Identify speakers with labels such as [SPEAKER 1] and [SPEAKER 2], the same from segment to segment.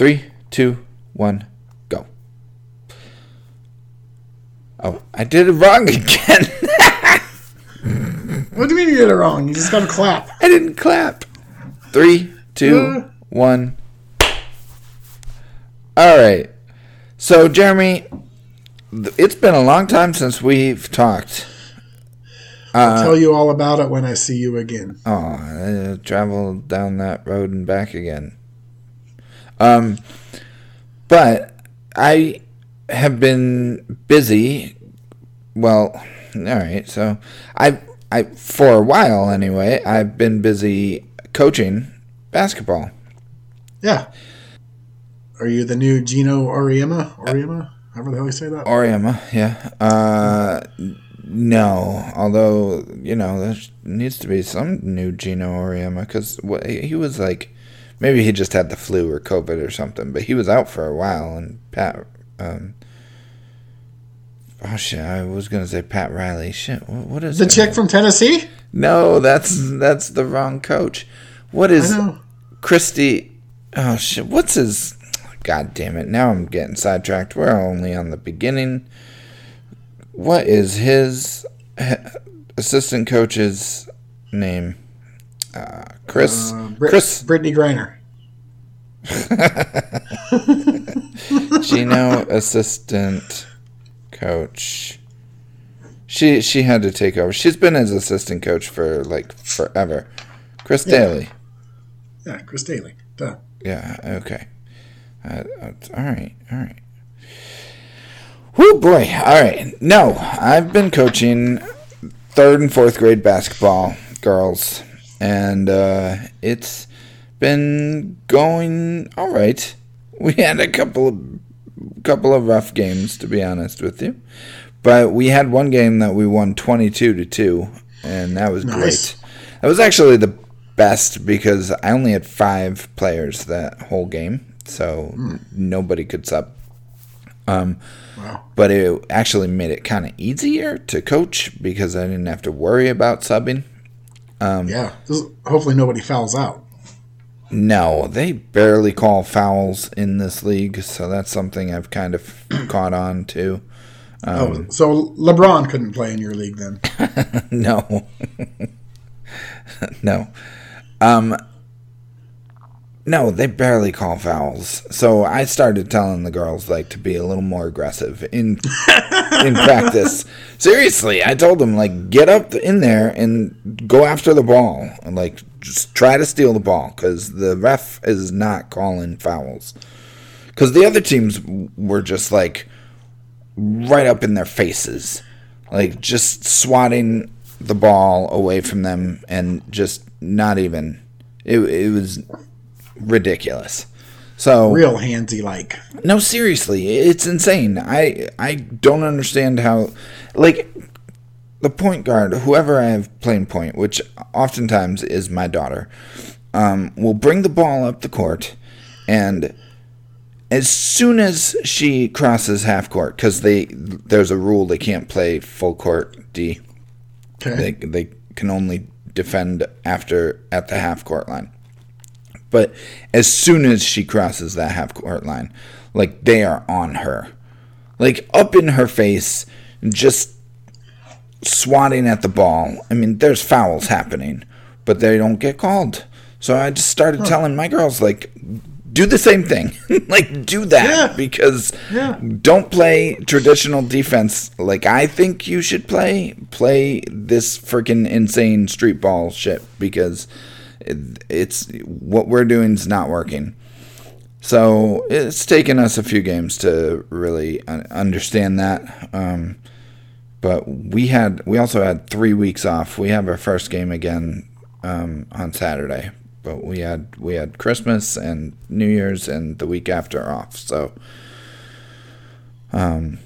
[SPEAKER 1] Three, two, one, go. Oh, I did it wrong again.
[SPEAKER 2] What do you mean you did it wrong? You just got to clap.
[SPEAKER 1] I didn't clap. Three, two,
[SPEAKER 2] Uh.
[SPEAKER 1] one. All right. So, Jeremy, it's been a long time since we've talked.
[SPEAKER 2] I'll tell you all about it when I see you again.
[SPEAKER 1] Oh, I traveled down that road and back again. Um, but I have been busy. Well, all right. So I, I for a while anyway, I've been busy coaching basketball.
[SPEAKER 2] Yeah. Are you the new Geno Auriemma? Auriemma? However the hell you say that?
[SPEAKER 1] Auriemma, yeah. Uh, no, although you know there needs to be some new Geno Auriemma because he was like, maybe he just had the flu or COVID or something, but he was out for a while. And Pat, um, oh shit, I was gonna say Pat Riley. Shit, what, what is
[SPEAKER 2] the chick
[SPEAKER 1] name?
[SPEAKER 2] from Tennessee?
[SPEAKER 1] No, that's that's the wrong coach. What is I
[SPEAKER 2] know.
[SPEAKER 1] Christy? Oh shit, what's his? God damn it! Now I'm getting sidetracked. We're only on the beginning. What is his assistant coach's name? Uh, Chris.
[SPEAKER 2] Uh, Brit-
[SPEAKER 1] Chris
[SPEAKER 2] Brittany Griner.
[SPEAKER 1] Geno assistant coach. She she had to take over. She's been his assistant coach for like forever. Chris
[SPEAKER 2] Yeah.
[SPEAKER 1] Dailey.
[SPEAKER 2] Yeah, Chris Dailey. Duh.
[SPEAKER 1] Yeah. Okay. Uh, uh, all right. All right. Whoo boy. All right. No, I've been coaching third and fourth grade basketball girls, and uh, it's been going all right. We had a couple of couple of rough games, to be honest with you, but we had one game that we won twenty two to two, and that was
[SPEAKER 2] Nice.
[SPEAKER 1] great. That was actually the best because I only had five players that whole game, so nobody could sub. Um,
[SPEAKER 2] Wow.
[SPEAKER 1] but it actually made it kind of easier to coach because I didn't have to worry about subbing. Um,
[SPEAKER 2] Yeah. Hopefully nobody fouls out.
[SPEAKER 1] No, they barely call fouls in this league, so that's something I've kind of caught on to. Um,
[SPEAKER 2] oh, so LeBron couldn't play in your league then.
[SPEAKER 1] no, no, um, no, they barely call fouls. So I started telling the girls like to be a little more aggressive in in practice. Seriously, I told them like get up in there and go after the ball and like just try to steal the ball because the ref is not calling fouls. Because the other teams were just like right up in their faces, like just swatting the ball away from them and just not even. It, it was ridiculous. So
[SPEAKER 2] Real handsy like.
[SPEAKER 1] no, seriously, it's insane. I I don't understand how, like, the point guard, whoever I have playing point, which oftentimes is my daughter, um, will bring the ball up the court, and as soon as she crosses half court, because they there's a rule they can't play full court D,
[SPEAKER 2] Okay.
[SPEAKER 1] they they can only defend after at the half court line. But as soon as she crosses that half court line, like they are on her, like up in her face, just swatting at the ball. I mean, there's fouls happening, but they don't get called. So I just started telling my girls like, do the same thing, like do that
[SPEAKER 2] Yeah.
[SPEAKER 1] because
[SPEAKER 2] Yeah.
[SPEAKER 1] don't play traditional defense like I think you should play. Play this freaking insane street ball shit because it's what we're doing is not working. So it's taken us a few games to really understand that. Um, but we had we also had three weeks off. We have our first game again um, on Saturday, but we had we had Christmas and New Year's and the week after off. So, um,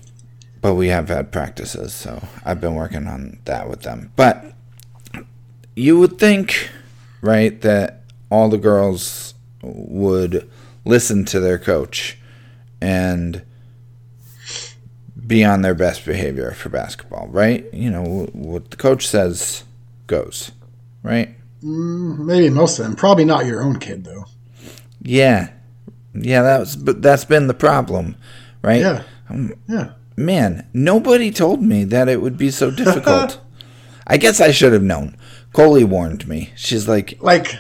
[SPEAKER 1] but we have had practices, so I've been working on that with them. But you would think, right, that all the girls would listen to their coach and be on their best behavior for basketball, right? You know, what the coach says goes, right?
[SPEAKER 2] Maybe most of them. Probably not your own kid though.
[SPEAKER 1] Yeah. Yeah, that was but that's been the problem, right?
[SPEAKER 2] Yeah.
[SPEAKER 1] Um,
[SPEAKER 2] Yeah.
[SPEAKER 1] Man, nobody told me that it would be so difficult. I guess I should have known. Coley warned me. She's like,
[SPEAKER 2] Like,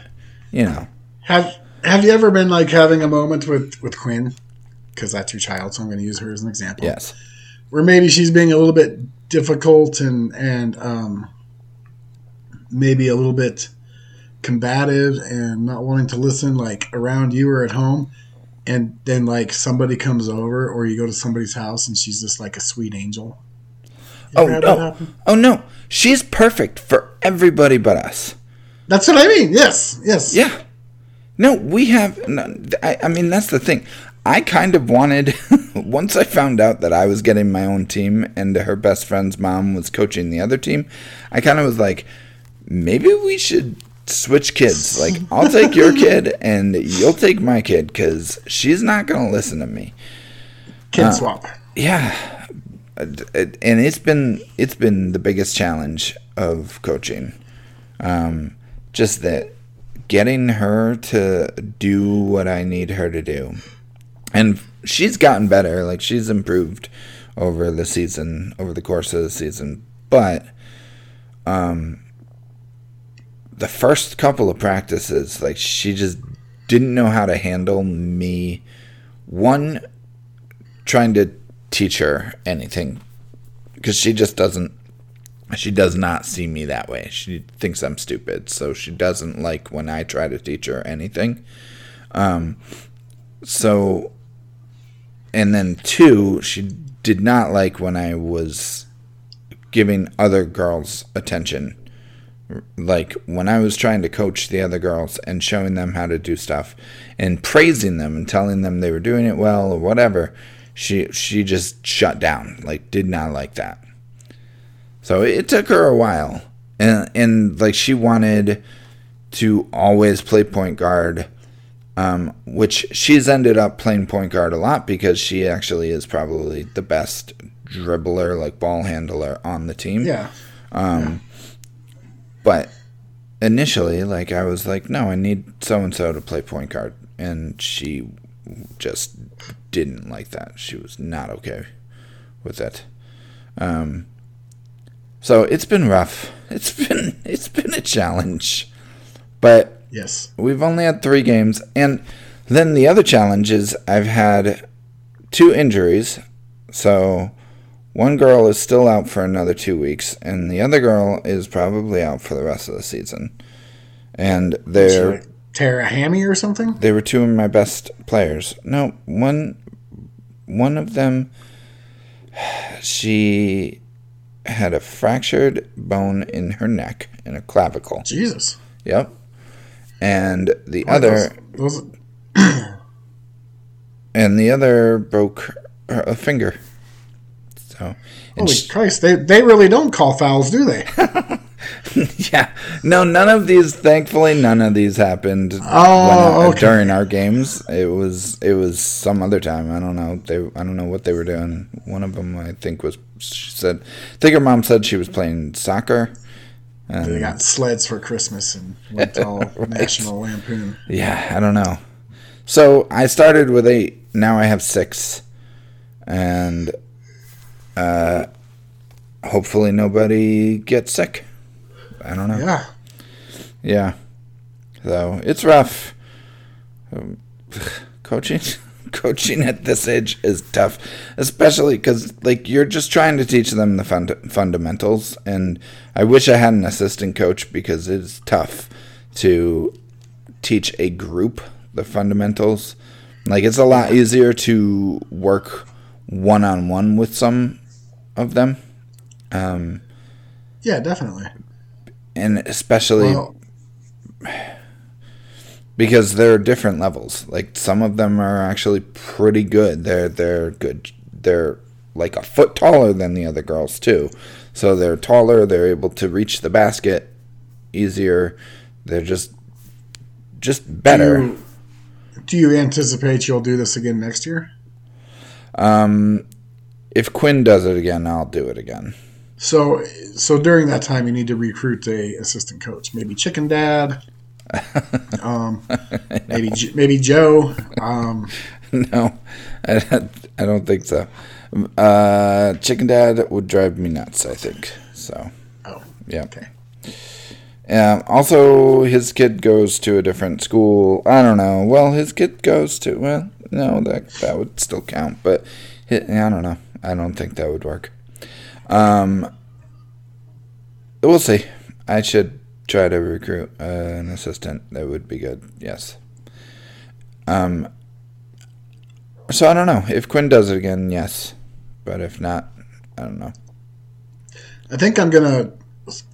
[SPEAKER 1] you know,
[SPEAKER 2] have have you ever been like having a moment with with Quinn? Because that's your child, so I'm going to use her as an example.
[SPEAKER 1] yes.
[SPEAKER 2] Where maybe she's being a little bit difficult and and um, maybe a little bit combative and not wanting to listen, like around you or at home. And then like somebody comes over, or you go to somebody's house, and she's just like a sweet angel.
[SPEAKER 1] Oh
[SPEAKER 2] that
[SPEAKER 1] oh.
[SPEAKER 2] no.
[SPEAKER 1] Oh no. She's perfect for everybody but us.
[SPEAKER 2] That's what I mean. Yes, yes.
[SPEAKER 1] Yeah. No, we have. no, I, I mean, that's the thing. I kind of wanted, once I found out that I was getting my own team and her best friend's mom was coaching the other team, I kind of was like, maybe we should switch kids. Like, I'll take your kid and you'll take my kid because she's not going to listen to me.
[SPEAKER 2] Kid uh, swap.
[SPEAKER 1] Yeah. And it's been it's been the biggest challenge of coaching. Um, just that getting her to do what I need her to do. And she's gotten better, like she's improved over the season, over the course of the season. But um the first couple of practices, like she just didn't know how to handle me one trying to teach her anything because she just doesn't she does not see me that way. She thinks i'm stupid so she doesn't like when i try to teach her anything. Um so and then two she did not like when i was giving other girls attention. Like when I was trying to coach the other girls and showing them how to do stuff and praising them and telling them they were doing it well or whatever, she she just shut down. Like did not like that. So it took her a while. And and like she wanted to always play point guard um, which she's ended up playing point guard a lot because she actually is probably the best dribbler, like ball handler on the team.
[SPEAKER 2] Yeah.
[SPEAKER 1] Um, but initially, like I was like, no, I need so and so to play point guard, and she just didn't like that. She was not okay with it. Um, so it's been rough. It's been it's been a challenge, but
[SPEAKER 2] Yes.
[SPEAKER 1] we've only had three games, and then the other challenge is I've had two injuries. So one girl is still out for another two weeks, and the other girl is probably out for the rest of the season. And they're
[SPEAKER 2] I tear a hammy or something?
[SPEAKER 1] they were two of my best players. No, one one of them she had a fractured bone in her neck and a clavicle.
[SPEAKER 2] Jesus.
[SPEAKER 1] Yep. And the other
[SPEAKER 2] Those, those,
[SPEAKER 1] and the other broke her, a finger. So,
[SPEAKER 2] holy
[SPEAKER 1] sh-
[SPEAKER 2] Christ, they, they really don't call fouls, do they?
[SPEAKER 1] yeah, no, none of these. Thankfully, none of these happened
[SPEAKER 2] Oh,
[SPEAKER 1] when, uh,
[SPEAKER 2] okay.
[SPEAKER 1] during our games. It was it was some other time. I don't know. They I don't know what they were doing. One of them, I think, was she said. I think her mom said she was playing soccer. And
[SPEAKER 2] they got sleds for Christmas and went all National Lampoon.
[SPEAKER 1] Yeah, I don't know. So I started with eight. Now I have six, and uh, hopefully nobody gets sick. I don't know.
[SPEAKER 2] Yeah.
[SPEAKER 1] Yeah. So it's rough. Um, coaching, coaching at this age is tough, especially because like you're just trying to teach them the fund- fundamentals, and I wish I had an assistant coach because it's tough to teach a group the fundamentals. Like it's a lot easier to work one on one with some of them, um,
[SPEAKER 2] Yeah, definitely.
[SPEAKER 1] And especially
[SPEAKER 2] Well,
[SPEAKER 1] because there are different levels. Like some of them are actually pretty good. They're they're good. They're like a foot taller than the other girls too. So they're taller. They're able to reach the basket easier. They're just just better.
[SPEAKER 2] Do you, do you anticipate you'll do this again next year?
[SPEAKER 1] Um, if Quinn does it again, I'll do it again.
[SPEAKER 2] So, so during that time, you need to recruit a assistant coach, maybe Chicken Dad. Um, maybe maybe Joe. Um,
[SPEAKER 1] no, I, I don't think so. Uh, Chicken Dad would drive me nuts. I think so.
[SPEAKER 2] oh,
[SPEAKER 1] Yeah.
[SPEAKER 2] okay.
[SPEAKER 1] Um, also, his kid goes to a different school. I don't know. Well, his kid goes to well, no, that that would still count, but I don't know. I don't think that would work. Um, we'll see. I should try to recruit uh, an assistant. That would be good. Yes. Um. So I don't know if Quinn does it again. Yes, but if not, I don't know.
[SPEAKER 2] I think I'm gonna.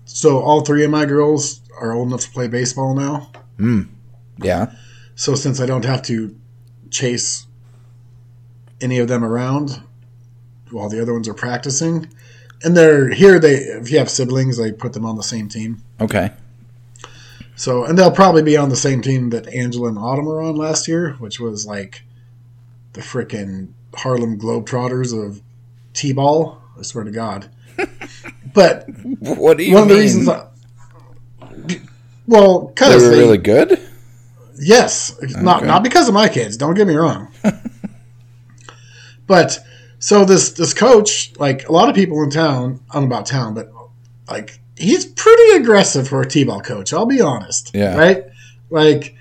[SPEAKER 2] So all three of my girls are old enough to play baseball now. Hmm.
[SPEAKER 1] Yeah.
[SPEAKER 2] So since I don't have to chase any of them around while the other ones are practicing, and they're here, they if you have siblings, they put them on the same team.
[SPEAKER 1] Okay.
[SPEAKER 2] So and they'll probably be on the same team that Angela and Autumn were on last year, which was like the frickin' Harlem Globetrotters of T-ball. I swear to God. but
[SPEAKER 1] What do you
[SPEAKER 2] one of the reasons, I, well,
[SPEAKER 1] they
[SPEAKER 2] because
[SPEAKER 1] were
[SPEAKER 2] they,
[SPEAKER 1] really good.
[SPEAKER 2] Yes, not not because of my kids. Don't get me wrong. but so this this coach, like a lot of people in town, I don't about town, but like he's pretty aggressive for a t-ball coach. I'll be honest.
[SPEAKER 1] Yeah.
[SPEAKER 2] Right. Like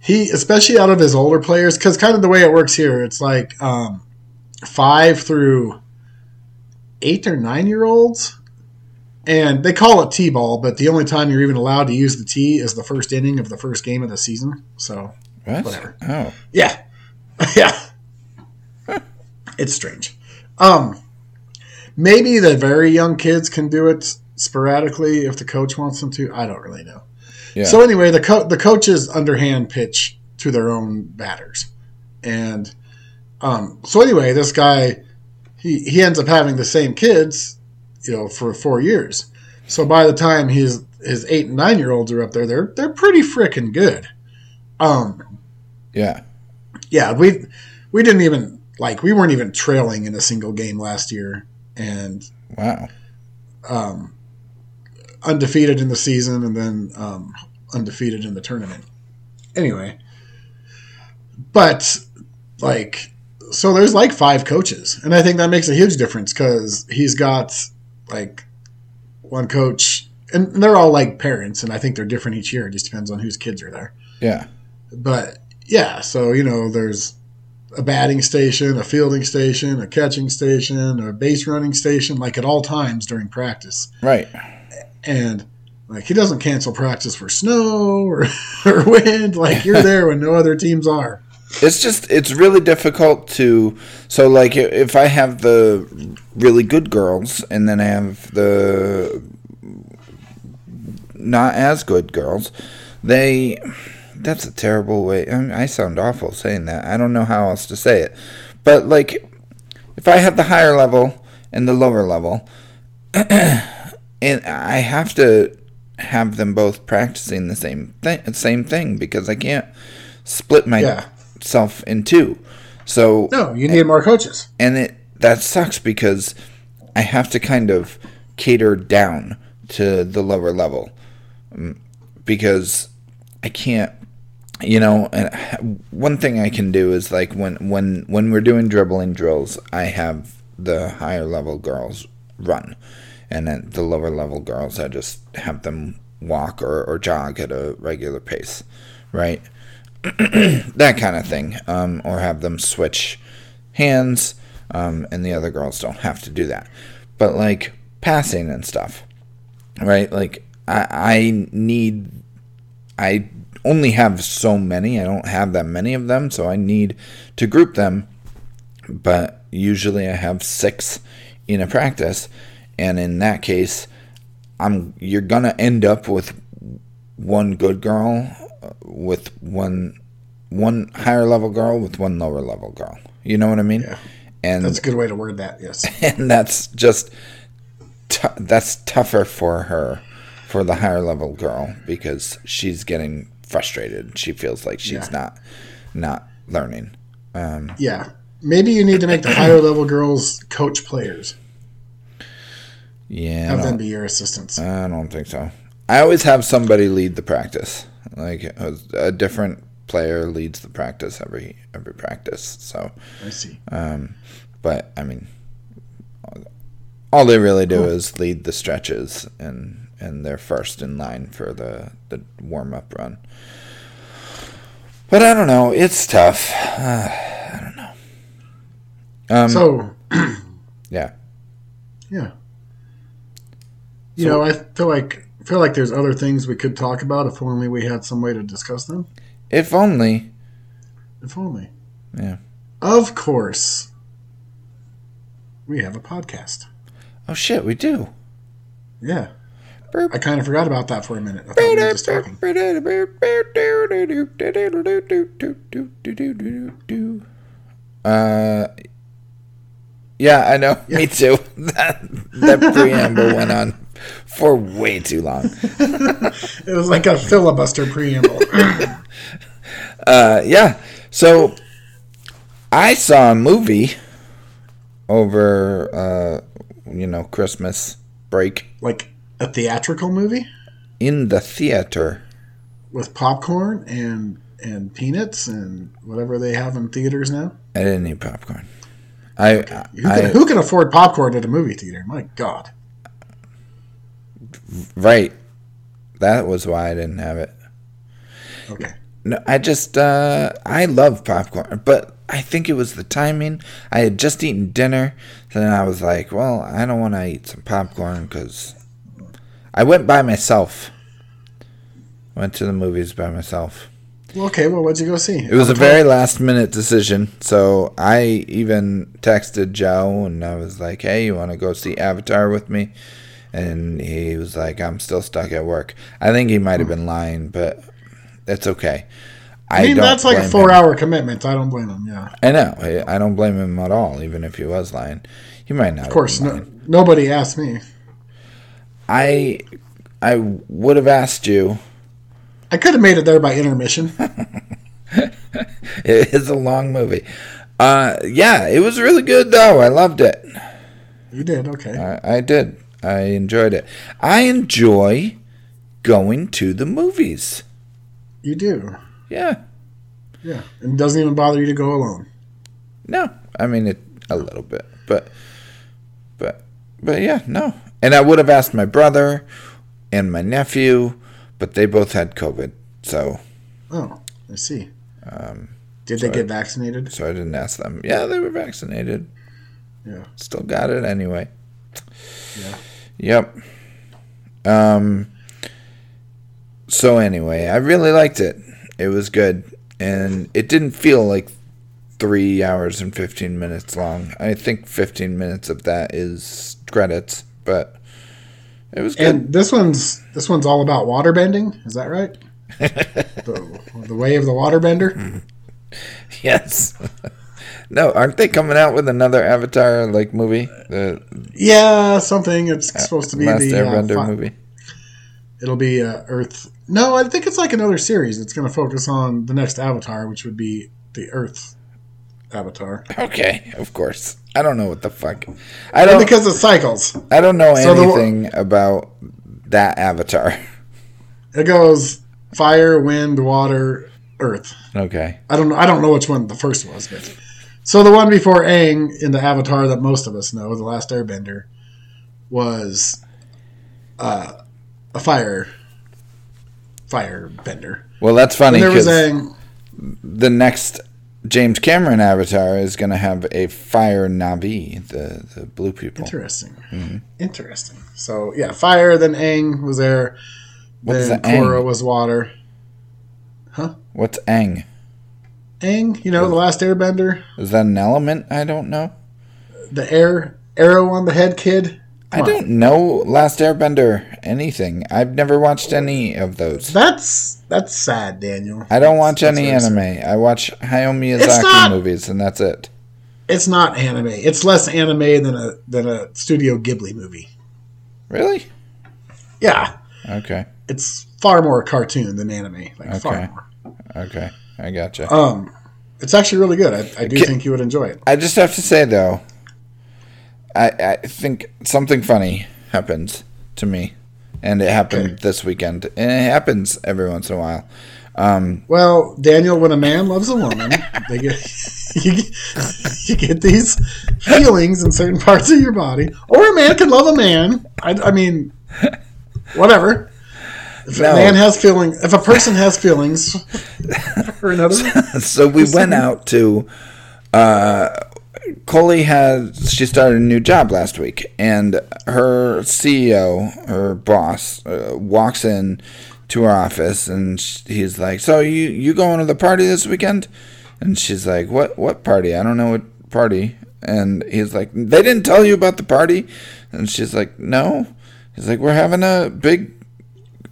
[SPEAKER 2] he, especially out of his older players, because kind of the way it works here, it's like um, five through eight or nine year olds. And they call it T-ball, but the only time you're even allowed to use the T is the first inning of the first game of the season. So
[SPEAKER 1] What?
[SPEAKER 2] Whatever.
[SPEAKER 1] Oh,
[SPEAKER 2] yeah, yeah, it's strange. Um, maybe the very young kids can do it sporadically if the coach wants them to. I don't really know.
[SPEAKER 1] yeah.
[SPEAKER 2] So anyway, the co- the coaches underhand pitch to their own batters, and um, so anyway, this guy he he ends up having the same kids, you know, for four years. So by the time his his eight and nine year olds are up there, they're they're pretty freaking good. Um,
[SPEAKER 1] yeah.
[SPEAKER 2] yeah, we we didn't even like we weren't even trailing in a single game last year, and
[SPEAKER 1] Wow.
[SPEAKER 2] um, undefeated in the season and then um, undefeated in the tournament. Anyway, but like, so there's like five coaches, and I think that makes a huge difference because he's got like one coach, and they're all like parents, and I think they're different each year. It just depends on whose kids are there.
[SPEAKER 1] Yeah.
[SPEAKER 2] But yeah, so you know, there's a batting station, a fielding station, a catching station, a base running station, like at all times during practice.
[SPEAKER 1] Right.
[SPEAKER 2] And like he doesn't cancel practice for snow or, or wind. Like you're there when no other teams are.
[SPEAKER 1] It's just it's really difficult to so like if I have the really good girls and then I have the not as good girls, they that's a terrible way. I, mean, I sound awful saying that. I don't know how else to say it. But like if I have the higher level and the lower level and I have to have them both practicing the same thing same thing because I can't split my
[SPEAKER 2] Yeah.
[SPEAKER 1] self in two. So
[SPEAKER 2] No, you need more coaches.
[SPEAKER 1] and it that sucks because I have to kind of cater down to the lower level Mm, because I can't you know and one thing I can do is like when when when we're doing dribbling drills I have the higher level girls run and then the lower level girls I just have them walk or, or jog at a regular pace right that kind of thing, um, or have them switch hands, um, and the other girls don't have to do that. But like passing and stuff, right? Like I, I need, I only have so many. I don't have that many of them, so I need to group them. But usually I have six in a practice, and in that case, I'm you're gonna end up with one good girl with one one higher level girl with one lower level girl. You know what I mean?
[SPEAKER 2] Yeah.
[SPEAKER 1] And
[SPEAKER 2] That's a good way to word that. Yes.
[SPEAKER 1] and that's just t- that's tougher for her for the higher level girl because she's getting frustrated. She feels like she's
[SPEAKER 2] Yeah.
[SPEAKER 1] not not learning. Um,
[SPEAKER 2] Yeah. Maybe you need to make the higher level girls coach players.
[SPEAKER 1] yeah,
[SPEAKER 2] Have them be your assistants.
[SPEAKER 1] I don't think so. I always have somebody lead the practice. Like a, a different player leads the practice every every practice. So,
[SPEAKER 2] I see.
[SPEAKER 1] um, but I mean, all they really do is lead the stretches, and and they're first in line for the the warm up run. But I don't know. It's tough. Uh, I don't know. Um,
[SPEAKER 2] so
[SPEAKER 1] yeah.
[SPEAKER 2] yeah. You
[SPEAKER 1] So-
[SPEAKER 2] know, I feel like feel like there's other things we could talk about if only we had some way to discuss them.
[SPEAKER 1] If only.
[SPEAKER 2] If only.
[SPEAKER 1] Yeah.
[SPEAKER 2] Of course. We have a podcast.
[SPEAKER 1] Oh shit, we do.
[SPEAKER 2] Yeah.
[SPEAKER 1] Burp.
[SPEAKER 2] I kind of forgot about that for a minute. I thought we were just talking.
[SPEAKER 1] Uh, yeah, I know. Me too. That that preamble went on for way too long.
[SPEAKER 2] It was like a filibuster preamble.
[SPEAKER 1] Uh, yeah. So I saw a movie over, uh, you know, Christmas break
[SPEAKER 2] like a theatrical movie
[SPEAKER 1] in the theater.
[SPEAKER 2] with popcorn and and peanuts and whatever they have in theaters now.
[SPEAKER 1] I didn't eat popcorn. I,
[SPEAKER 2] Who can,
[SPEAKER 1] I
[SPEAKER 2] who can afford popcorn at a movie theater? My God.
[SPEAKER 1] right. That was why I didn't have it.
[SPEAKER 2] Okay.
[SPEAKER 1] No, I just uh, I love popcorn, but I think it was the timing. I had just eaten dinner, so then I was like, "Well, I don't want to eat some popcorn because I went by myself. Went to the movies by myself.
[SPEAKER 2] Okay. Well, what'd you go see?
[SPEAKER 1] It was a very last minute decision, so I even texted Joe and I was like, "Hey, you want to go see Avatar with me?" And he was like, "I'm still stuck at work." I think he might have been lying, but it's okay.
[SPEAKER 2] I mean, that's like a
[SPEAKER 1] blame him.
[SPEAKER 2] four-hour commitment. I don't blame him. Yeah.
[SPEAKER 1] I know. I, I don't blame him at all, even if he was lying. He might not.
[SPEAKER 2] Of course, no, nobody asked me.
[SPEAKER 1] I I would have asked you.
[SPEAKER 2] I could have made it there by intermission.
[SPEAKER 1] It is a long movie. Uh, yeah, it was really good though. I loved it.
[SPEAKER 2] You did. Okay.
[SPEAKER 1] I, I did. I enjoyed it. I enjoy going to the movies.
[SPEAKER 2] You do.
[SPEAKER 1] Yeah.
[SPEAKER 2] Yeah. And it doesn't even bother you to go alone.
[SPEAKER 1] No, I mean it a little bit, but but but yeah, no. And I would have asked my brother and my nephew, but they both had COVID, so
[SPEAKER 2] Oh, I see.
[SPEAKER 1] um,
[SPEAKER 2] Did
[SPEAKER 1] so
[SPEAKER 2] they get vaccinated?
[SPEAKER 1] so I didn't ask them. Yeah, they were vaccinated.
[SPEAKER 2] Yeah.
[SPEAKER 1] Still got it anyway.
[SPEAKER 2] Yeah.
[SPEAKER 1] Yep. Um. So anyway, I really liked it. It was good, and it didn't feel like three hours and fifteen minutes long. I think fifteen minutes of that is credits, but it was good.
[SPEAKER 2] And this one's this one's all about water bending. Is that right? the, the way of the waterbender.
[SPEAKER 1] yes. no, aren't they coming out with another Avatar like movie? The
[SPEAKER 2] Yeah, something. It's supposed to be
[SPEAKER 1] Last
[SPEAKER 2] the uh,
[SPEAKER 1] Airbender
[SPEAKER 2] fi-
[SPEAKER 1] movie.
[SPEAKER 2] It'll be uh, Earth. No, I think it's like another series. It's going to focus on the next Avatar, which would be the Earth Avatar.
[SPEAKER 1] Okay, of course. I don't know what the fuck. I don't.
[SPEAKER 2] because of cycles.
[SPEAKER 1] I don't know
[SPEAKER 2] So the-
[SPEAKER 1] anything about that Avatar.
[SPEAKER 2] It goes fire, wind, water, earth.
[SPEAKER 1] Okay.
[SPEAKER 2] I don't know. I don't know which one the first was, but so the one before Aang in the Avatar that most of us know, the Last Airbender, was uh, a fire fire bender.
[SPEAKER 1] Well, that's funny
[SPEAKER 2] And there was
[SPEAKER 1] because the next James Cameron Avatar is going to have a fire Na'vi, the the blue people.
[SPEAKER 2] Interesting.
[SPEAKER 1] Mm-hmm.
[SPEAKER 2] Interesting. So yeah, fire. Then Aang was there.
[SPEAKER 1] What is
[SPEAKER 2] then? Korra was water. Huh?
[SPEAKER 1] What's Aang?
[SPEAKER 2] Aang, you know, the last Airbender,
[SPEAKER 1] Is that an element? I don't know.
[SPEAKER 2] the air arrow on the head kid.
[SPEAKER 1] I don't know Last Airbender anything. I've never watched any of those.
[SPEAKER 2] That's that's sad, Daniel.
[SPEAKER 1] I don't watch
[SPEAKER 2] That's
[SPEAKER 1] any
[SPEAKER 2] sad.
[SPEAKER 1] anime. I watch Hayao Miyazaki
[SPEAKER 2] not-
[SPEAKER 1] movies, and that's it.
[SPEAKER 2] It's not anime. It's less anime than a than a Studio Ghibli movie.
[SPEAKER 1] Really?
[SPEAKER 2] Yeah,
[SPEAKER 1] Okay.
[SPEAKER 2] it's far more cartoon than anime. Like
[SPEAKER 1] Okay.
[SPEAKER 2] far more.
[SPEAKER 1] Okay. I gotcha.
[SPEAKER 2] Um, it's actually really good. I, I do
[SPEAKER 1] Can-
[SPEAKER 2] think you would enjoy it.
[SPEAKER 1] I just have to say though, I I think something funny happens to me and it happened
[SPEAKER 2] Okay.
[SPEAKER 1] this weekend. And it happens every once in a while. Um,
[SPEAKER 2] Well, Daniel, when a man loves a woman, they get you, get you get these feelings in certain parts of your body, or a man can love a man. I, I mean, whatever. If
[SPEAKER 1] No.
[SPEAKER 2] a man has feelings, if a person has feelings for another,
[SPEAKER 1] so we went out to uh Coley has she started a new job last week and her CEO her boss uh, walks in to her office and he's like so you you going to the party this weekend? And she's like what what party? I don't know what party. And he's like they didn't tell you about the party? And she's like no. He's like we're having a big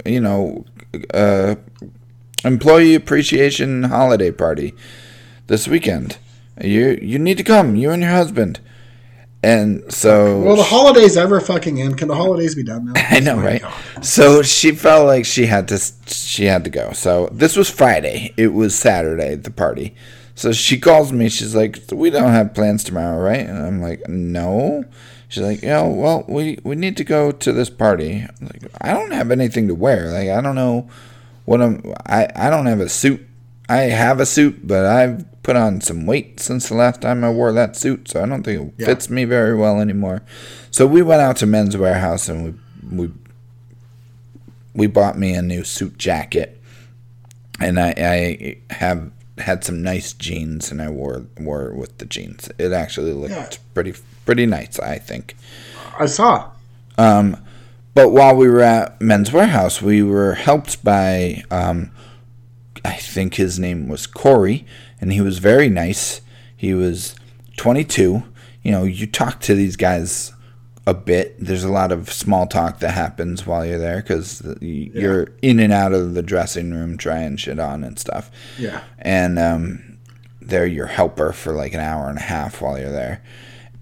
[SPEAKER 1] you know uh employee appreciation holiday party this weekend. You you need to come, you and your husband. And so
[SPEAKER 2] Well the holidays ever fucking end? Can the holidays be done now?
[SPEAKER 1] I know, right?
[SPEAKER 2] God.
[SPEAKER 1] So she felt like she had to she had to go. So this was Friday. It was Saturday the party. So she calls me. She's like, "We don't have plans tomorrow, right?" And I'm like, "No." She's like, "Yeah, well, we we need to go to this party." I'm like, I don't have anything to wear. Like, I don't know what I'm. I I don't have a suit. I have a suit, but I've put on some weight since the last time I wore that suit, so I don't think it
[SPEAKER 2] Yeah.
[SPEAKER 1] fits me very well anymore. So we went out to Men's Wearhouse and we we we bought me a new suit jacket, and I, I have had some nice jeans, and I wore wore it with the jeans. It actually looked
[SPEAKER 2] Yeah.
[SPEAKER 1] pretty pretty nice, I think.
[SPEAKER 2] I saw.
[SPEAKER 1] Um, but while we were at Men's Wearhouse, we were helped by um, I think his name was Corey, and he was very nice. He was 22. You know, you talk to these guys a bit. There's a lot of small talk that happens while you're there because you're in and out of the dressing room trying shit on and stuff.
[SPEAKER 2] Yeah.
[SPEAKER 1] And um, they're your helper for like an hour and a half while you're there.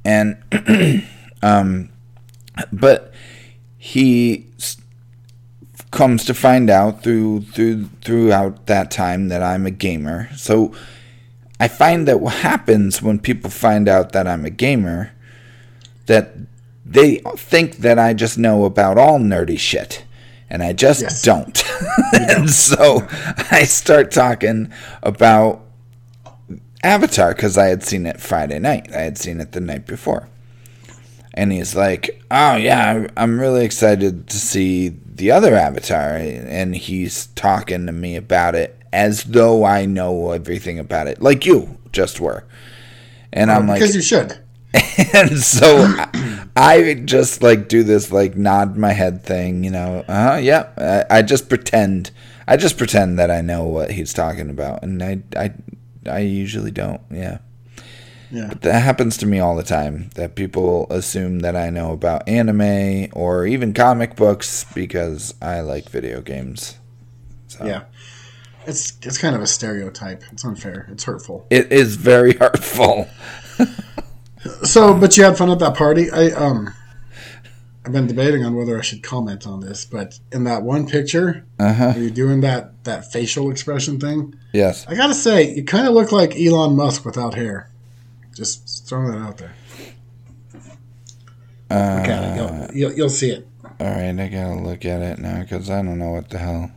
[SPEAKER 1] And, um, but he comes to find out through through throughout that time that I'm a gamer. So I find that what happens when people find out that I'm a gamer that they think that I just know about all nerdy shit and I just
[SPEAKER 2] Yes.
[SPEAKER 1] don't. and so I start talking about Avatar cuz I had seen it Friday night. I had seen it the night before and he's like, "Oh yeah, I'm really excited to see the other Avatar," and he's talking to me about it as though I know everything about it, like you just were. And I'm like,
[SPEAKER 2] because you should.
[SPEAKER 1] and so I, I just like do this like nod my head thing, you know. Uh huh. Yeah. I, I just pretend. I just pretend that I know what he's talking about, and I I I usually don't. Yeah.
[SPEAKER 2] Yeah.
[SPEAKER 1] But that happens to me all the time. That people assume that I know about anime or even comic books because I like video games. So
[SPEAKER 2] Yeah. It's it's kind of a stereotype. It's unfair. It's hurtful.
[SPEAKER 1] it is very hurtful.
[SPEAKER 2] So, but you had fun at that party. I um, I've been debating on whether I should comment on this, but in that one picture,
[SPEAKER 1] Uh huh.
[SPEAKER 2] where you're doing that that facial expression thing,
[SPEAKER 1] Yes.
[SPEAKER 2] I gotta say, you kind of look like Elon Musk without hair. Just throwing that out there.
[SPEAKER 1] Uh,
[SPEAKER 2] Look at it. You'll, you'll, you'll see it.
[SPEAKER 1] All right, I gotta look at it now because I don't know what the hell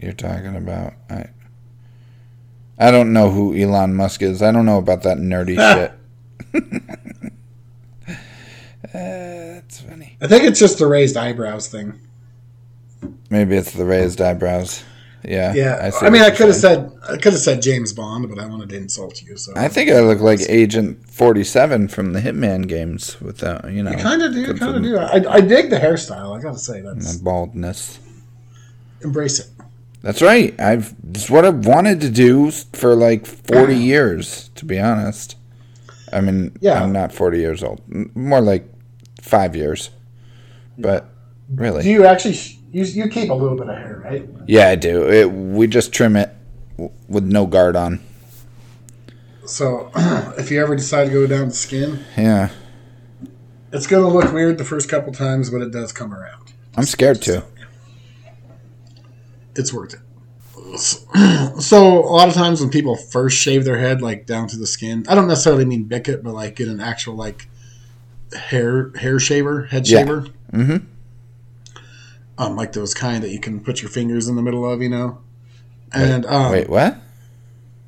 [SPEAKER 1] you're talking about. I I don't know who Elon Musk is. I don't know about that nerdy shit. uh, that's funny.
[SPEAKER 2] I think it's just the raised eyebrows thing.
[SPEAKER 1] Maybe it's the raised eyebrows. Yeah.
[SPEAKER 2] Yeah,
[SPEAKER 1] see
[SPEAKER 2] I, mean, I could have said I could have said James Bond, but I wanted to insult you. So
[SPEAKER 1] I think I look like Agent Forty Seven from the Hitman games without you know.
[SPEAKER 2] you kind of do, kind of do. I, I dig the hairstyle. I gotta say that's
[SPEAKER 1] baldness.
[SPEAKER 2] embrace it.
[SPEAKER 1] That's right. I've it's what I've wanted to do for like forty years, to be honest. I mean,
[SPEAKER 2] Yeah.
[SPEAKER 1] I'm not forty years old. More like five years. But really,
[SPEAKER 2] Do you actually you you keep a little bit of hair, right?
[SPEAKER 1] yeah, I do. It, we just trim it w- with no guard on.
[SPEAKER 2] So if you ever decide to go down to skin,
[SPEAKER 1] Yeah,
[SPEAKER 2] it's gonna look weird the first couple times, but it does come around.
[SPEAKER 1] I'm scared too.
[SPEAKER 2] It's worth it. So a lot of times when people first shave their head like down to the skin, I don't necessarily mean Bic it, but like get an actual like hair hair shaver, head
[SPEAKER 1] Yeah.
[SPEAKER 2] shaver.
[SPEAKER 1] Mhm.
[SPEAKER 2] Um, like those kind that you can put your fingers in the middle of, you know. And um,
[SPEAKER 1] Wait, what?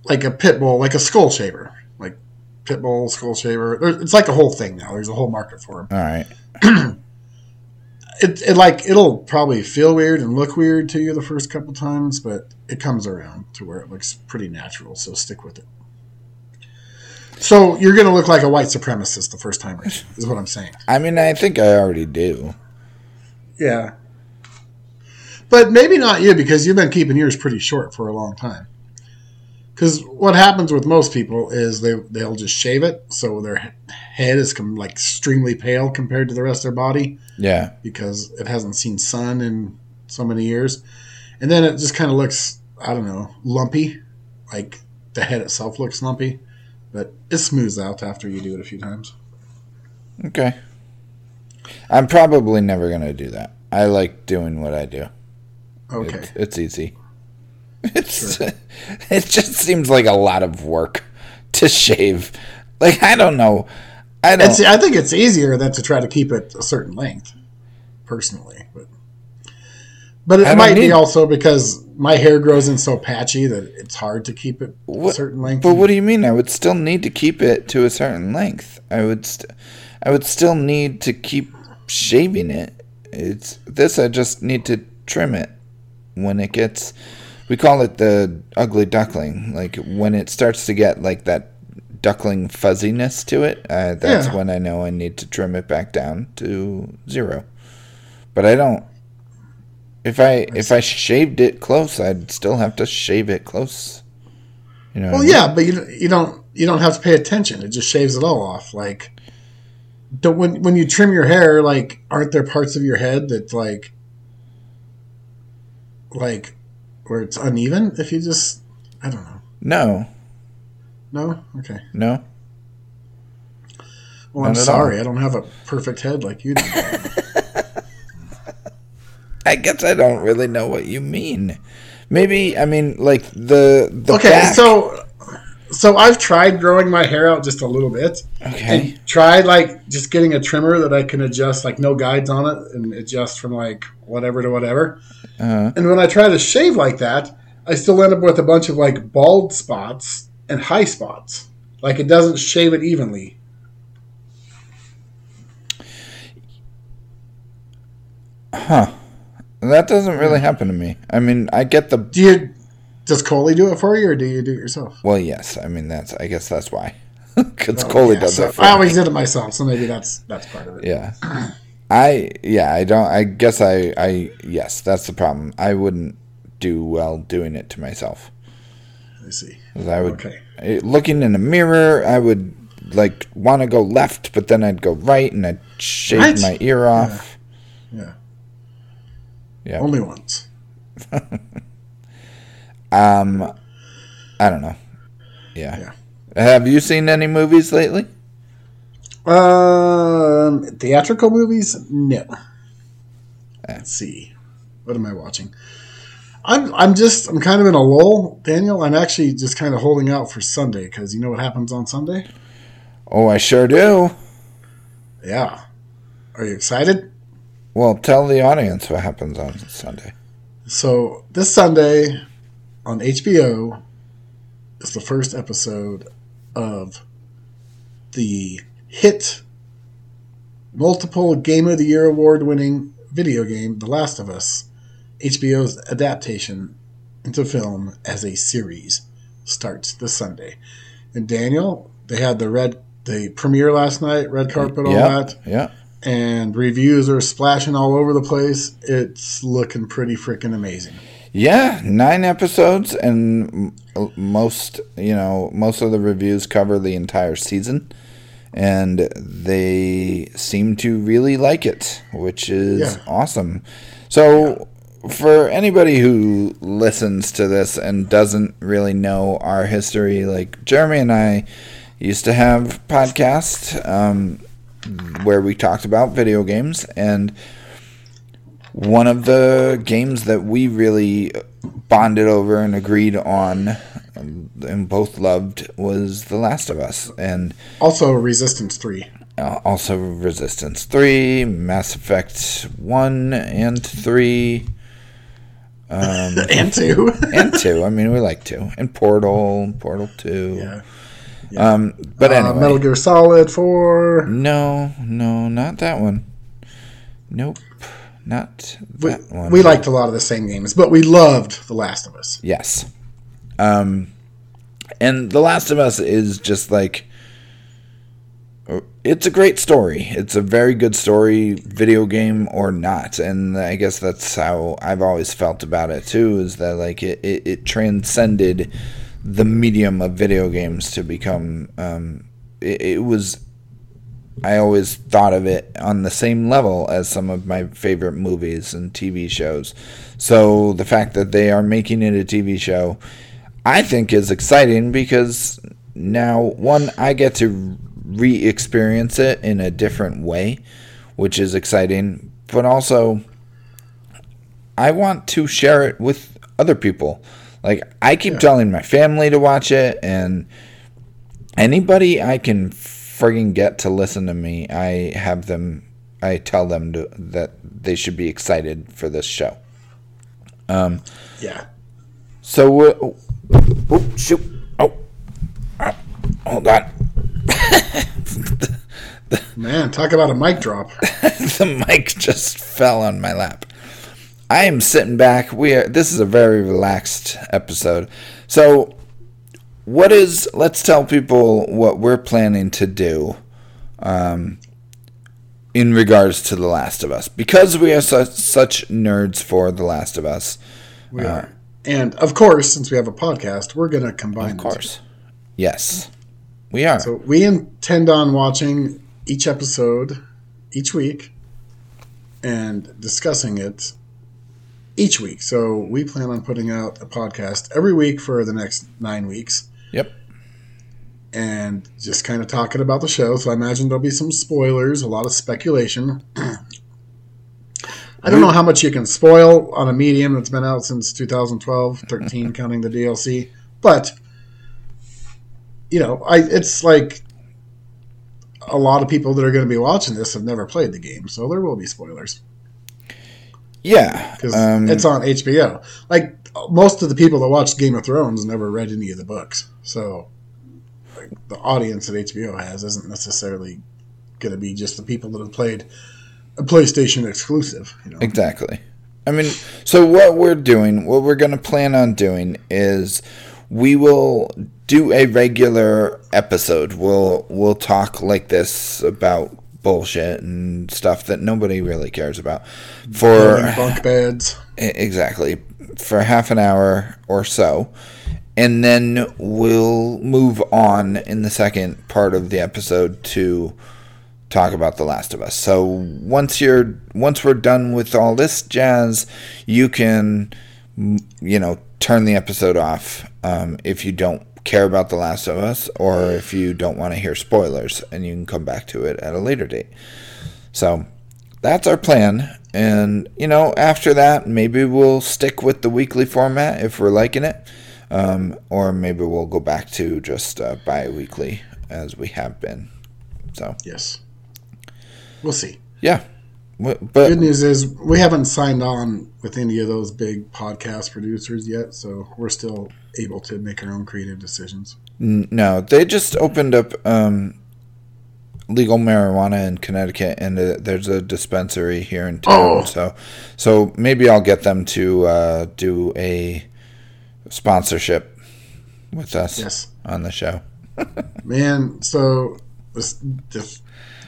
[SPEAKER 2] like a pit bull, like a skull shaver, like pit bull, skull shaver. It's like a whole thing now. There's a whole market for them.
[SPEAKER 1] All right.
[SPEAKER 2] It, it like it'll probably feel weird and look weird to you the first couple times, but it comes around to where it looks pretty natural. So stick with it. So you're gonna look like a white supremacist the first time, is what I'm saying.
[SPEAKER 1] I mean, I think I already do.
[SPEAKER 2] Yeah. But maybe not you because you've been keeping yours pretty short for a long time. Because what happens with most people is they they'll just shave it, so their head is com- like extremely pale compared to the rest of their body
[SPEAKER 1] Yeah.
[SPEAKER 2] because it hasn't seen sun in so many years, and then it just kind of looks I don't know lumpy, like the head itself looks lumpy, but it smooths out after you do it a few times.
[SPEAKER 1] Okay. I'm probably never going to do that. I like doing what I do.
[SPEAKER 2] Okay.
[SPEAKER 1] It's, it's easy. It's it just seems like a lot of work to shave. Like I don't know. I don't
[SPEAKER 2] It's, I think it's easier than to try to keep it a certain length, personally. But but it might be also because my hair grows in so patchy that it's hard to keep it a certain length.
[SPEAKER 1] But what do you mean? I would still need to keep it to a certain length. I would, st- I would still need to keep shaving it. It's this. I just need to trim it when it gets. We call it the ugly duckling. Like when it starts to get like that duckling fuzziness to it. Uh, that's
[SPEAKER 2] Yeah.
[SPEAKER 1] when I know I need to trim it back down to zero. But I don't. If I if I shaved it close, I'd still have to shave it close. You know. what I
[SPEAKER 2] well,
[SPEAKER 1] mean?
[SPEAKER 2] yeah, but you you don't you don't have to pay attention. It just shaves it all off. Like don't, when when you trim your hair, like aren't there parts of your head that like like where it's uneven? If you just I don't know.
[SPEAKER 1] No,
[SPEAKER 2] No, okay.
[SPEAKER 1] no.
[SPEAKER 2] Well, I'm
[SPEAKER 1] Not at
[SPEAKER 2] sorry. I don't have a perfect head like you do.
[SPEAKER 1] I guess I don't really know what you mean. Maybe I mean like the the
[SPEAKER 2] okay,
[SPEAKER 1] back.
[SPEAKER 2] so so I've tried growing my hair out just a little bit,
[SPEAKER 1] okay,
[SPEAKER 2] and tried like just getting a trimmer that I can adjust, like no guides on it, and adjust from like whatever to whatever.
[SPEAKER 1] uh,
[SPEAKER 2] And when I try to shave like that, I still end up with a bunch of like bald spots and high spots. Like it doesn't shave it evenly.
[SPEAKER 1] huh? That doesn't really happen to me. I mean, I get the
[SPEAKER 2] Do you? Does Coley do it for you, or do you do it yourself?
[SPEAKER 1] well, yes. I mean, that's I guess that's why because
[SPEAKER 2] Oh,
[SPEAKER 1] Coley
[SPEAKER 2] yeah,
[SPEAKER 1] does
[SPEAKER 2] so
[SPEAKER 1] it. For
[SPEAKER 2] I
[SPEAKER 1] me.
[SPEAKER 2] always did it myself, so maybe that's that's part of it.
[SPEAKER 1] Yeah. I yeah, I don't I guess I I yes, that's the problem. I wouldn't do well doing it to myself.
[SPEAKER 2] I see.
[SPEAKER 1] I would
[SPEAKER 2] Okay.
[SPEAKER 1] eh, looking in a mirror, I would like want to go left, but then I'd go right and I'd shave
[SPEAKER 2] Right.
[SPEAKER 1] my ear off.
[SPEAKER 2] Yeah.
[SPEAKER 1] Yeah.
[SPEAKER 2] Only once.
[SPEAKER 1] Um I don't know. Yeah. Have you seen any movies lately?
[SPEAKER 2] Um, theatrical movies? No. Let's see. What am I watching? I'm I'm just I'm kind of in a lull, Daniel. I'm actually just kind of holding out for Sunday because you know what happens on Sunday.
[SPEAKER 1] Oh, I sure do.
[SPEAKER 2] Yeah. Are you excited?
[SPEAKER 1] Well, tell the audience what happens on Sunday.
[SPEAKER 2] So this Sunday on HBO is the first episode of the hit multiple Game of the Year award winning video game The Last of Us. HBO's adaptation into film as a series starts this Sunday. And Daniel, they had the red the premiere last night, red carpet, all
[SPEAKER 1] yeah.
[SPEAKER 2] that
[SPEAKER 1] Yeah.
[SPEAKER 2] and reviews are splashing all over the place. It's looking pretty freaking amazing.
[SPEAKER 1] Yeah, nine episodes, and most you know most of the reviews cover the entire season, and they seem to really like it, which is
[SPEAKER 2] Yeah.
[SPEAKER 1] awesome. So, for anybody who listens to this and doesn't really know our history, like Jeremy and I used to have podcasts um, where we talked about video games and one of the games that we really bonded over and agreed on um, and both loved was The Last of Us. And
[SPEAKER 2] Also, Resistance Three.
[SPEAKER 1] uh, also Resistance 3, Mass Effect 1 and 3. Um,
[SPEAKER 2] and two.
[SPEAKER 1] and 2. I mean, we like 2. And Portal, Portal 2.
[SPEAKER 2] yeah.
[SPEAKER 1] Um, but
[SPEAKER 2] Uh,
[SPEAKER 1] anyway.
[SPEAKER 2] Metal Gear Solid Four.
[SPEAKER 1] No, no, not that one. Nope. Not
[SPEAKER 2] We,
[SPEAKER 1] one.
[SPEAKER 2] we liked a lot of the same games, but we loved The Last of Us.
[SPEAKER 1] Yes. Um, and The Last of Us is just like. It's a great story. It's a very good story, video game or not. And I guess that's how I've always felt about it too, is that like it, it, it transcended the medium of video games to become. Um, it, it was I always thought of it on the same level as some of my favorite movies and TV shows. So the fact that they are making it a TV show, I think is exciting because now, one, I get to re experience it in a different way, which is exciting. But also, I want to share it with other people. Like, I keep telling my family to watch it, and anybody I can friggin' get to listen to me, I have them, I tell them to, that they should be excited for this show.
[SPEAKER 2] Yeah.
[SPEAKER 1] So, uh, oh, shoot. Oh, Ah, hold on.
[SPEAKER 2] Man, talk about a mic drop.
[SPEAKER 1] the mic just fell on my lap. I am sitting back. We are. This is a very relaxed episode. So, what is? Let's tell people what we're planning to do, um, in regards to The Last of Us, because we are such such nerds for The Last of Us.
[SPEAKER 2] We are. And of course, since we have a podcast, we're going to combine
[SPEAKER 1] Of course, yes, we are.
[SPEAKER 2] So we intend on watching each episode each week and discussing it each week. So we plan on putting out a podcast every week for the next nine weeks
[SPEAKER 1] yep.
[SPEAKER 2] and just kind of talking about the show. So I imagine there'll be some spoilers, a lot of speculation. I don't know how much you can spoil on a medium that's been out since 2012, 13 counting the DLC, but you know, I it's like a lot of people that are going to be watching this have never played the game, so there will be spoilers
[SPEAKER 1] Yeah.
[SPEAKER 2] because
[SPEAKER 1] Um,
[SPEAKER 2] it's on HBO. Like most of the people that watch Game of Thrones never read any of the books, so like, the audience that HBO has isn't necessarily going to be just the people that have played a PlayStation exclusive. You know,
[SPEAKER 1] Exactly. I mean, so what we're doing, what we're going to plan on doing is we will do a regular episode. We'll we'll talk like this about bullshit and stuff that nobody really cares about for
[SPEAKER 2] bunk beds.
[SPEAKER 1] Exactly. For half an hour or so. And then we'll move on in the second part of the episode to talk about The Last of Us. So once you're once we're done with all this jazz, you can you know turn the episode off um, if you don't care about The Last of Us or if you don't want to hear spoilers and you can come back to it at a later date. So that's our plan. And, you know, after that, maybe we'll stick with the weekly format if we're liking it. Um, or maybe we'll go back to just uh, bi weekly as we have been. So,
[SPEAKER 2] Yes, we'll see.
[SPEAKER 1] yeah. But,
[SPEAKER 2] Good news is we haven't signed on with any of those big podcast producers yet, so we're still able to make our own creative decisions.
[SPEAKER 1] no, they just opened up um, legal marijuana in Connecticut, and uh, there's a dispensary here in town.
[SPEAKER 2] Oh.
[SPEAKER 1] So, so maybe I'll get them to uh, do a sponsorship with us
[SPEAKER 2] Yes.
[SPEAKER 1] on the show.
[SPEAKER 2] Man, so this this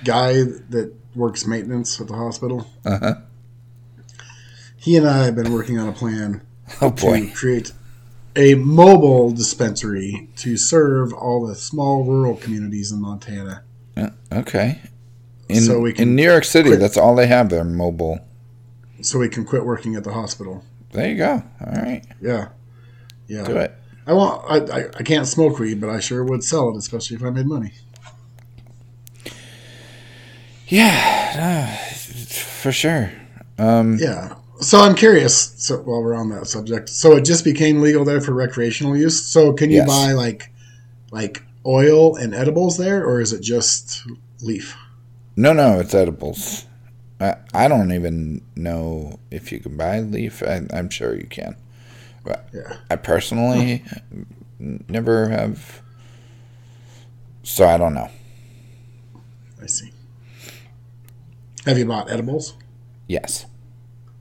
[SPEAKER 2] guy that works maintenance at the hospital,
[SPEAKER 1] Uh huh.
[SPEAKER 2] he and I have been working on a plan
[SPEAKER 1] Oh
[SPEAKER 2] to
[SPEAKER 1] boy.
[SPEAKER 2] create a mobile dispensary to serve all the small rural communities in Montana.
[SPEAKER 1] Uh, okay. In,
[SPEAKER 2] So we can
[SPEAKER 1] in New York City,
[SPEAKER 2] quit-
[SPEAKER 1] that's all they have. They're mobile.
[SPEAKER 2] So we can quit working at the hospital.
[SPEAKER 1] There you go. All right,
[SPEAKER 2] Yeah, yeah.
[SPEAKER 1] do it.
[SPEAKER 2] I want. I, I, I can't smoke weed, but I sure would sell it, especially if I made money.
[SPEAKER 1] Yeah, uh, for sure. Um,
[SPEAKER 2] Yeah. So I'm curious. So while we're on that subject, so it just became legal there for recreational use. So can you
[SPEAKER 1] Yes.
[SPEAKER 2] buy like like oil and edibles there, or is it just leaf?
[SPEAKER 1] No, no, it's edibles. I, I don't even know if you can buy leaf. I, I'm sure you can. But
[SPEAKER 2] Yeah.
[SPEAKER 1] I personally never have. So I don't know.
[SPEAKER 2] I see. Have you bought edibles?
[SPEAKER 1] Yes.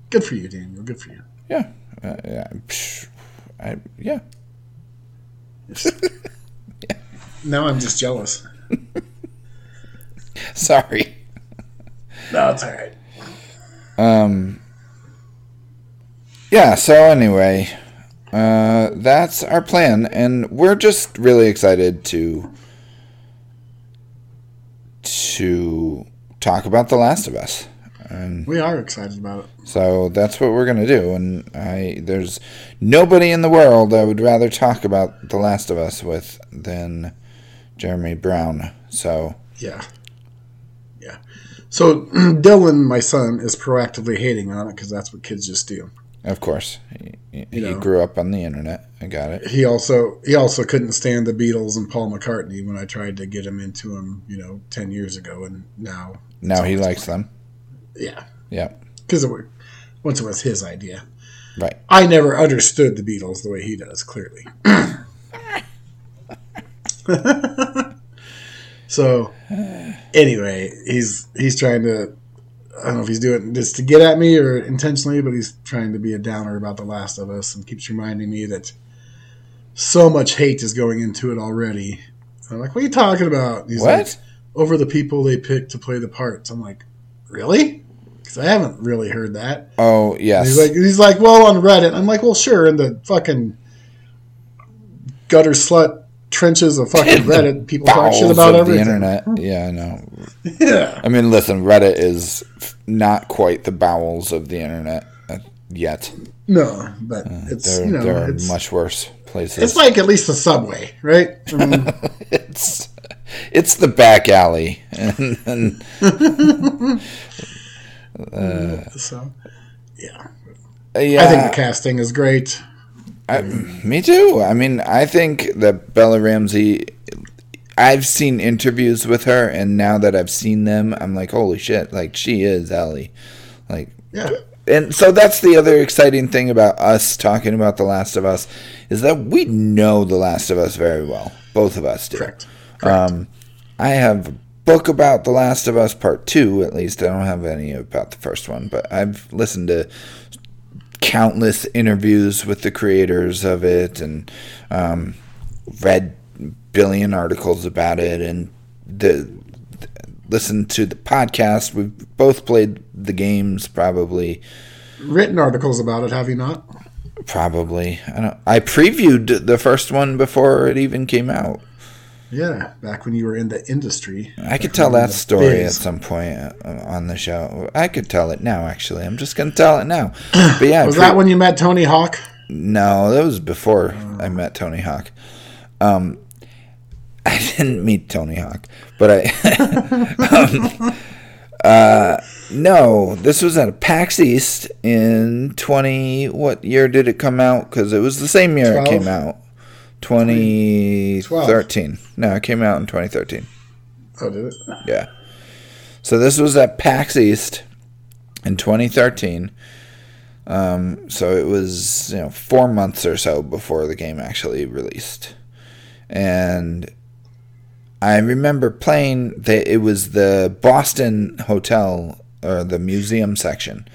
[SPEAKER 2] Good for you, Daniel. Good for you.
[SPEAKER 1] Yeah. Uh, yeah. Psh, I, yeah.
[SPEAKER 2] Now I'm just jealous.
[SPEAKER 1] Sorry.
[SPEAKER 2] No, it's all right.
[SPEAKER 1] Um. Yeah. So anyway, uh, that's our plan, and we're just really excited to to talk about The Last of Us, and
[SPEAKER 2] We are excited about it.
[SPEAKER 1] so that's what we're gonna do. And I there's nobody in the world I would rather talk about The Last of Us with than Jeremy Brown. So
[SPEAKER 2] Yeah. Yeah. So Dylan, my son, is proactively hating on it because that's what kids just do.
[SPEAKER 1] Of course, he, he
[SPEAKER 2] know.
[SPEAKER 1] grew up on the internet. I got it.
[SPEAKER 2] He also he also couldn't stand the Beatles and Paul McCartney when I tried to get him into him, you know, ten years ago, and now
[SPEAKER 1] Now he likes them.
[SPEAKER 2] yeah,
[SPEAKER 1] Yeah.
[SPEAKER 2] because it were, once it was his idea.
[SPEAKER 1] Right.
[SPEAKER 2] I never understood the Beatles the way he does, clearly. so, anyway, he's he's trying to. I don't know if he's doing this to get at me or intentionally, but he's trying to be a downer about The Last of Us and keeps reminding me that so much hate is going into it already. I'm like, what are you talking about? He's like,
[SPEAKER 1] What?
[SPEAKER 2] over the people they picked to play the parts. I'm like, really? Because I haven't really heard that.
[SPEAKER 1] Oh yes.
[SPEAKER 2] He's like, he's like, well, on Reddit. I'm like, well, sure, in the fucking gutter slut trenches of fucking Reddit, people talk shit
[SPEAKER 1] Bowels
[SPEAKER 2] about
[SPEAKER 1] of
[SPEAKER 2] everything.
[SPEAKER 1] the internet. Yeah, I know.
[SPEAKER 2] Yeah,
[SPEAKER 1] I mean, listen, Reddit is not quite the bowels of the internet uh, yet.
[SPEAKER 2] no, but it's
[SPEAKER 1] There,
[SPEAKER 2] you know,
[SPEAKER 1] there are
[SPEAKER 2] it's,
[SPEAKER 1] much worse places.
[SPEAKER 2] it's like at least the subway, right? I mean,
[SPEAKER 1] it's it's the back alley, and, and
[SPEAKER 2] so yeah,
[SPEAKER 1] uh, yeah,
[SPEAKER 2] I think the casting is great.
[SPEAKER 1] I- me too. I mean, I think that Bella Ramsey. I've seen interviews with her, and now that I've seen them, I'm like, holy shit! Like she is Ellie. Like
[SPEAKER 2] Yeah,
[SPEAKER 1] and so that's the other exciting thing about us talking about The Last of Us is that we know The Last of Us very well. Both of us do.
[SPEAKER 2] correct.
[SPEAKER 1] Um, I have a book about The Last of Us Part Two, at least. I don't have any about the first one, but I've listened to countless interviews with the creators of it and um, read billion articles about it and the listened to the podcast. We've both played the games, probably.
[SPEAKER 2] Written articles about it, have you not?
[SPEAKER 1] Probably. I don't. I previewed the first one before it even came out.
[SPEAKER 2] Yeah, back when you were in the industry.
[SPEAKER 1] I could tell
[SPEAKER 2] when you were
[SPEAKER 1] that story at some point uh, on the show. I could tell it now. Actually, I'm just gonna tell it now. But yeah,
[SPEAKER 2] Was
[SPEAKER 1] pre-
[SPEAKER 2] that when you met Tony Hawk?
[SPEAKER 1] no, that was before I met Tony Hawk. Um, I didn't meet Tony Hawk, but I. um, uh, no, this was at PAX East in 20. What year did it come out? Because it was the same year it came out. 2013. No, it came out in 2013.
[SPEAKER 2] Oh, did it?
[SPEAKER 1] Yeah. So this was at PAX East in 2013. Um, so it was you know four months or so before the game actually released, and I remember playing. The, it was the Boston Hotel or the museum section,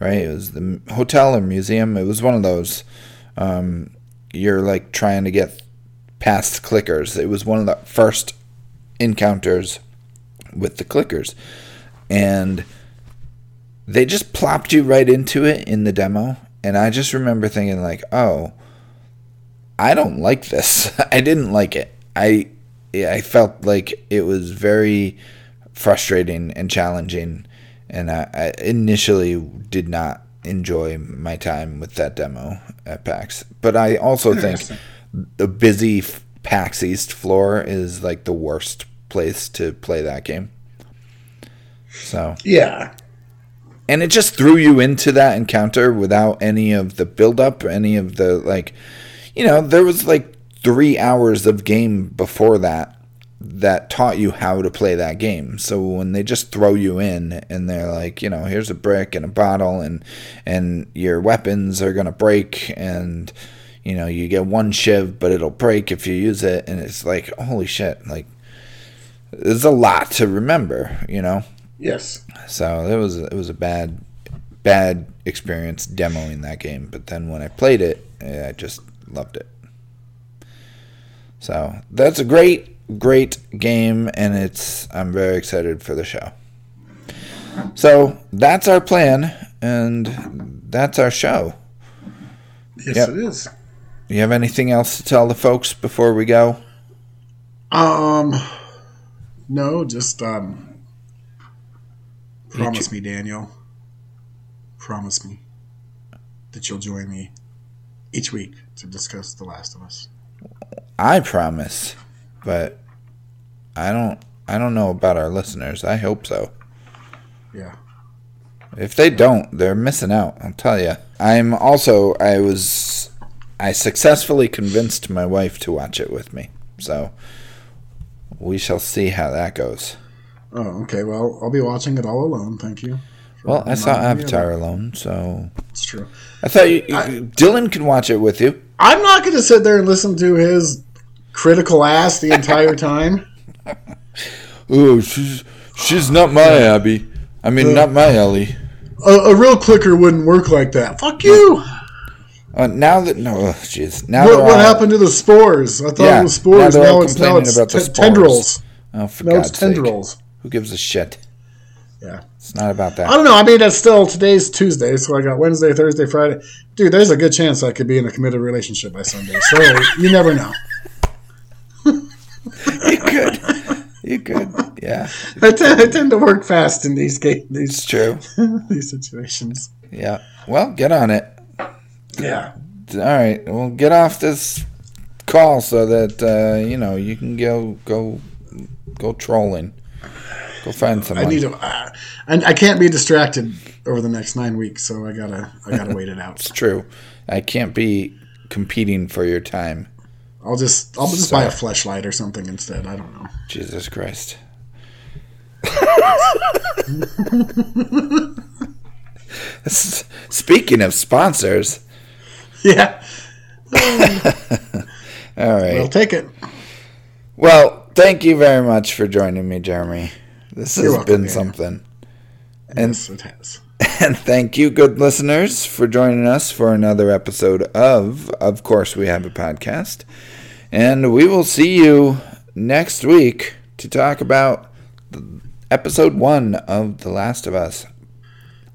[SPEAKER 1] right? It was the hotel or museum. It was one of those. Um, you're like trying to get past clickers. It was one of the first encounters with the clickers. And they just plopped you right into it in the demo. And I just remember thinking, like, oh, I don't like this. I didn't like it. I I felt like it was very frustrating and challenging. And I, I initially did not enjoy my time with that demo at PAX. But I also think the busy PAX East floor is like the worst place to play that game. So,
[SPEAKER 2] Yeah.
[SPEAKER 1] and it just threw you into that encounter without any of the build up, any of the like, you know, there was like three hours of game before that, that taught you how to play that game. So when they just throw you in and they're like, you know, here's a brick and a bottle and and your weapons are gonna break and you know you get one shiv but it'll break if you use it and it's like holy shit like there's a lot to remember you know
[SPEAKER 2] Yes.
[SPEAKER 1] so it was it was a bad bad experience demoing that game but then when i played it eh, i just loved it so that's a great great game and it's i'm very excited for the show so that's our plan and that's our show
[SPEAKER 2] Yes,
[SPEAKER 1] Yep.
[SPEAKER 2] it is.
[SPEAKER 1] you have anything else to tell the folks before we go
[SPEAKER 2] Um, no, just um, promise me, Daniel. Promise me that you'll join me each week to discuss The Last of Us.
[SPEAKER 1] I promise, but I don't. I don't know about our listeners. I hope so.
[SPEAKER 2] Yeah.
[SPEAKER 1] If they don't, they're missing out. I'll tell you. I'm also. I was. I successfully convinced my wife to watch it with me. So we shall see how that goes.
[SPEAKER 2] Oh, okay. Well, I'll be watching it all alone. Thank you.
[SPEAKER 1] Well, I saw Avatar alone, so
[SPEAKER 2] It's true.
[SPEAKER 1] I thought you, you- Dylan could watch it with you.
[SPEAKER 2] I'm not going to sit there and listen to his critical ass the entire time.
[SPEAKER 1] Oh, she's she's not my Abby. I mean, not my Ellie.
[SPEAKER 2] A, a real clicker wouldn't work like that. Fuck you.
[SPEAKER 1] Uh, now that no, oh, jeez. Now
[SPEAKER 2] What, what
[SPEAKER 1] all-
[SPEAKER 2] happened to the spores? I thought
[SPEAKER 1] Yeah,
[SPEAKER 2] it was spores.
[SPEAKER 1] now
[SPEAKER 2] Now, it's now it's
[SPEAKER 1] about the
[SPEAKER 2] tendrils.
[SPEAKER 1] Oh, for
[SPEAKER 2] Now
[SPEAKER 1] God's
[SPEAKER 2] it's
[SPEAKER 1] sake.
[SPEAKER 2] tendrils.
[SPEAKER 1] Who gives a shit?
[SPEAKER 2] Yeah.
[SPEAKER 1] It's not about that.
[SPEAKER 2] I don't know. I mean, that's still today's Tuesday, so I got Wednesday, Thursday, Friday. Dude, there's a good chance I could be in a committed relationship by Sunday. So you never know.
[SPEAKER 1] You could. You could. Yeah,
[SPEAKER 2] I tend to work fast in these ga-
[SPEAKER 1] it's
[SPEAKER 2] these
[SPEAKER 1] true.
[SPEAKER 2] these situations.
[SPEAKER 1] Yeah. Well, get on it.
[SPEAKER 2] Yeah.
[SPEAKER 1] All right. Well, get off this call so that uh, you know you can go go go trolling. Go find someone.
[SPEAKER 2] I need to. Uh, and I can't be distracted over the next nine weeks, so I gotta I gotta wait it out.
[SPEAKER 1] It's true. I can't be competing for your time.
[SPEAKER 2] I'll just I'll just buy a flashlight or something instead. I don't know.
[SPEAKER 1] Jesus Christ. Speaking of sponsors,
[SPEAKER 2] Yeah.
[SPEAKER 1] all right.
[SPEAKER 2] We'll take it.
[SPEAKER 1] Well, thank you very much for joining me, Jeremy. This has
[SPEAKER 2] You're welcome,
[SPEAKER 1] been
[SPEAKER 2] Daniel.
[SPEAKER 1] something. And
[SPEAKER 2] yes, it has.
[SPEAKER 1] And thank you, good listeners, for joining us for another episode of Of course we have a podcast. And we will see you next week to talk about episode 1 of The Last of Us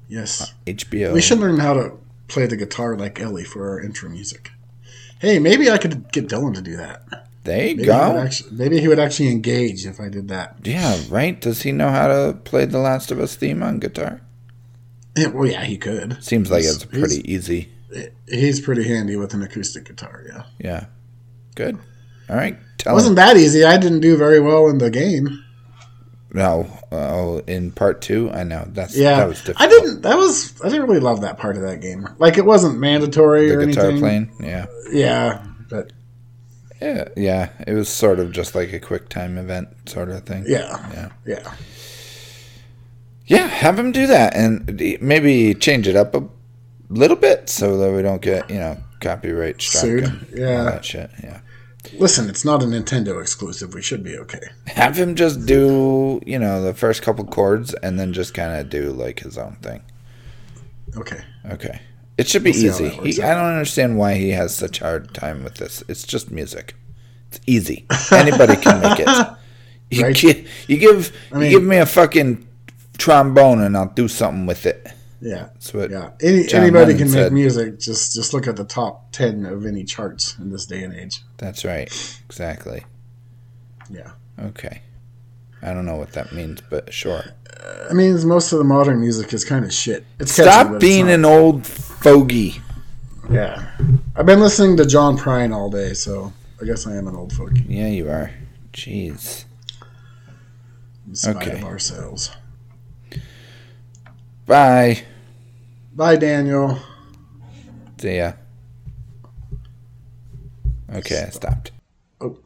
[SPEAKER 2] Yes.
[SPEAKER 1] HBO.
[SPEAKER 2] We should learn how to play the guitar like Ellie for our intro music. Hey, maybe I could get Dylan to do that.
[SPEAKER 1] There you
[SPEAKER 2] Maybe, he
[SPEAKER 1] go.
[SPEAKER 2] actually, maybe he would actually engage if I did that.
[SPEAKER 1] Yeah, right? Does he know how to play The Last of Us theme on guitar?
[SPEAKER 2] Well, yeah, he could.
[SPEAKER 1] Seems like
[SPEAKER 2] He's-
[SPEAKER 1] it's pretty easy.
[SPEAKER 2] He's pretty handy with an acoustic guitar. Yeah,
[SPEAKER 1] Yeah. Good. All right.
[SPEAKER 2] it
[SPEAKER 1] Tell him.
[SPEAKER 2] wasn't that easy. I didn't do very well in the game.
[SPEAKER 1] No, oh, in part two, I know that's
[SPEAKER 2] Yeah,
[SPEAKER 1] that was difficult.
[SPEAKER 2] I didn't. That was. I didn't really love that part of that game. Like it wasn't mandatory
[SPEAKER 1] the
[SPEAKER 2] or
[SPEAKER 1] guitar
[SPEAKER 2] anything.
[SPEAKER 1] playing. Yeah,
[SPEAKER 2] Yeah, but
[SPEAKER 1] yeah, yeah. It was sort of just like a quick time event sort of thing.
[SPEAKER 2] yeah,
[SPEAKER 1] Yeah.
[SPEAKER 2] yeah.
[SPEAKER 1] Yeah, have him do that and maybe change it up a little bit so that we don't get you know copyright struck
[SPEAKER 2] Sued.
[SPEAKER 1] and all
[SPEAKER 2] Yeah.
[SPEAKER 1] that shit. Yeah,
[SPEAKER 2] Listen, it's not a Nintendo exclusive. We should be okay.
[SPEAKER 1] have him just do you know the first couple chords and then just kind of do like his own thing.
[SPEAKER 2] Okay.
[SPEAKER 1] Okay. It should be
[SPEAKER 2] We'll
[SPEAKER 1] easy. He. I don't understand why he has such hard time with this. It's just music. It's easy. Anybody can make it. You,
[SPEAKER 2] Right.
[SPEAKER 1] you give
[SPEAKER 2] I mean-
[SPEAKER 1] you give me a fucking trombone and I'll do something with it.
[SPEAKER 2] Yeah. Yeah. Any, anybody
[SPEAKER 1] Lennon
[SPEAKER 2] can
[SPEAKER 1] said.
[SPEAKER 2] make music. Just just look at the top ten of any charts in this day and age.
[SPEAKER 1] That's right. Exactly.
[SPEAKER 2] Yeah.
[SPEAKER 1] Okay. I don't know what that means, but sure.
[SPEAKER 2] I mean, most of the modern music is kind of shit. It's
[SPEAKER 1] Stop
[SPEAKER 2] it's
[SPEAKER 1] being
[SPEAKER 2] not.
[SPEAKER 1] an old fogey.
[SPEAKER 2] Yeah. I've been listening to John Prine all day, so I guess I am an old fogey.
[SPEAKER 1] Yeah, you are. Jeez.
[SPEAKER 2] In spite
[SPEAKER 1] Okay.
[SPEAKER 2] of ourselves.
[SPEAKER 1] Bye.
[SPEAKER 2] Bye, Daniel.
[SPEAKER 1] See ya. Okay, I stopped.
[SPEAKER 2] Oh,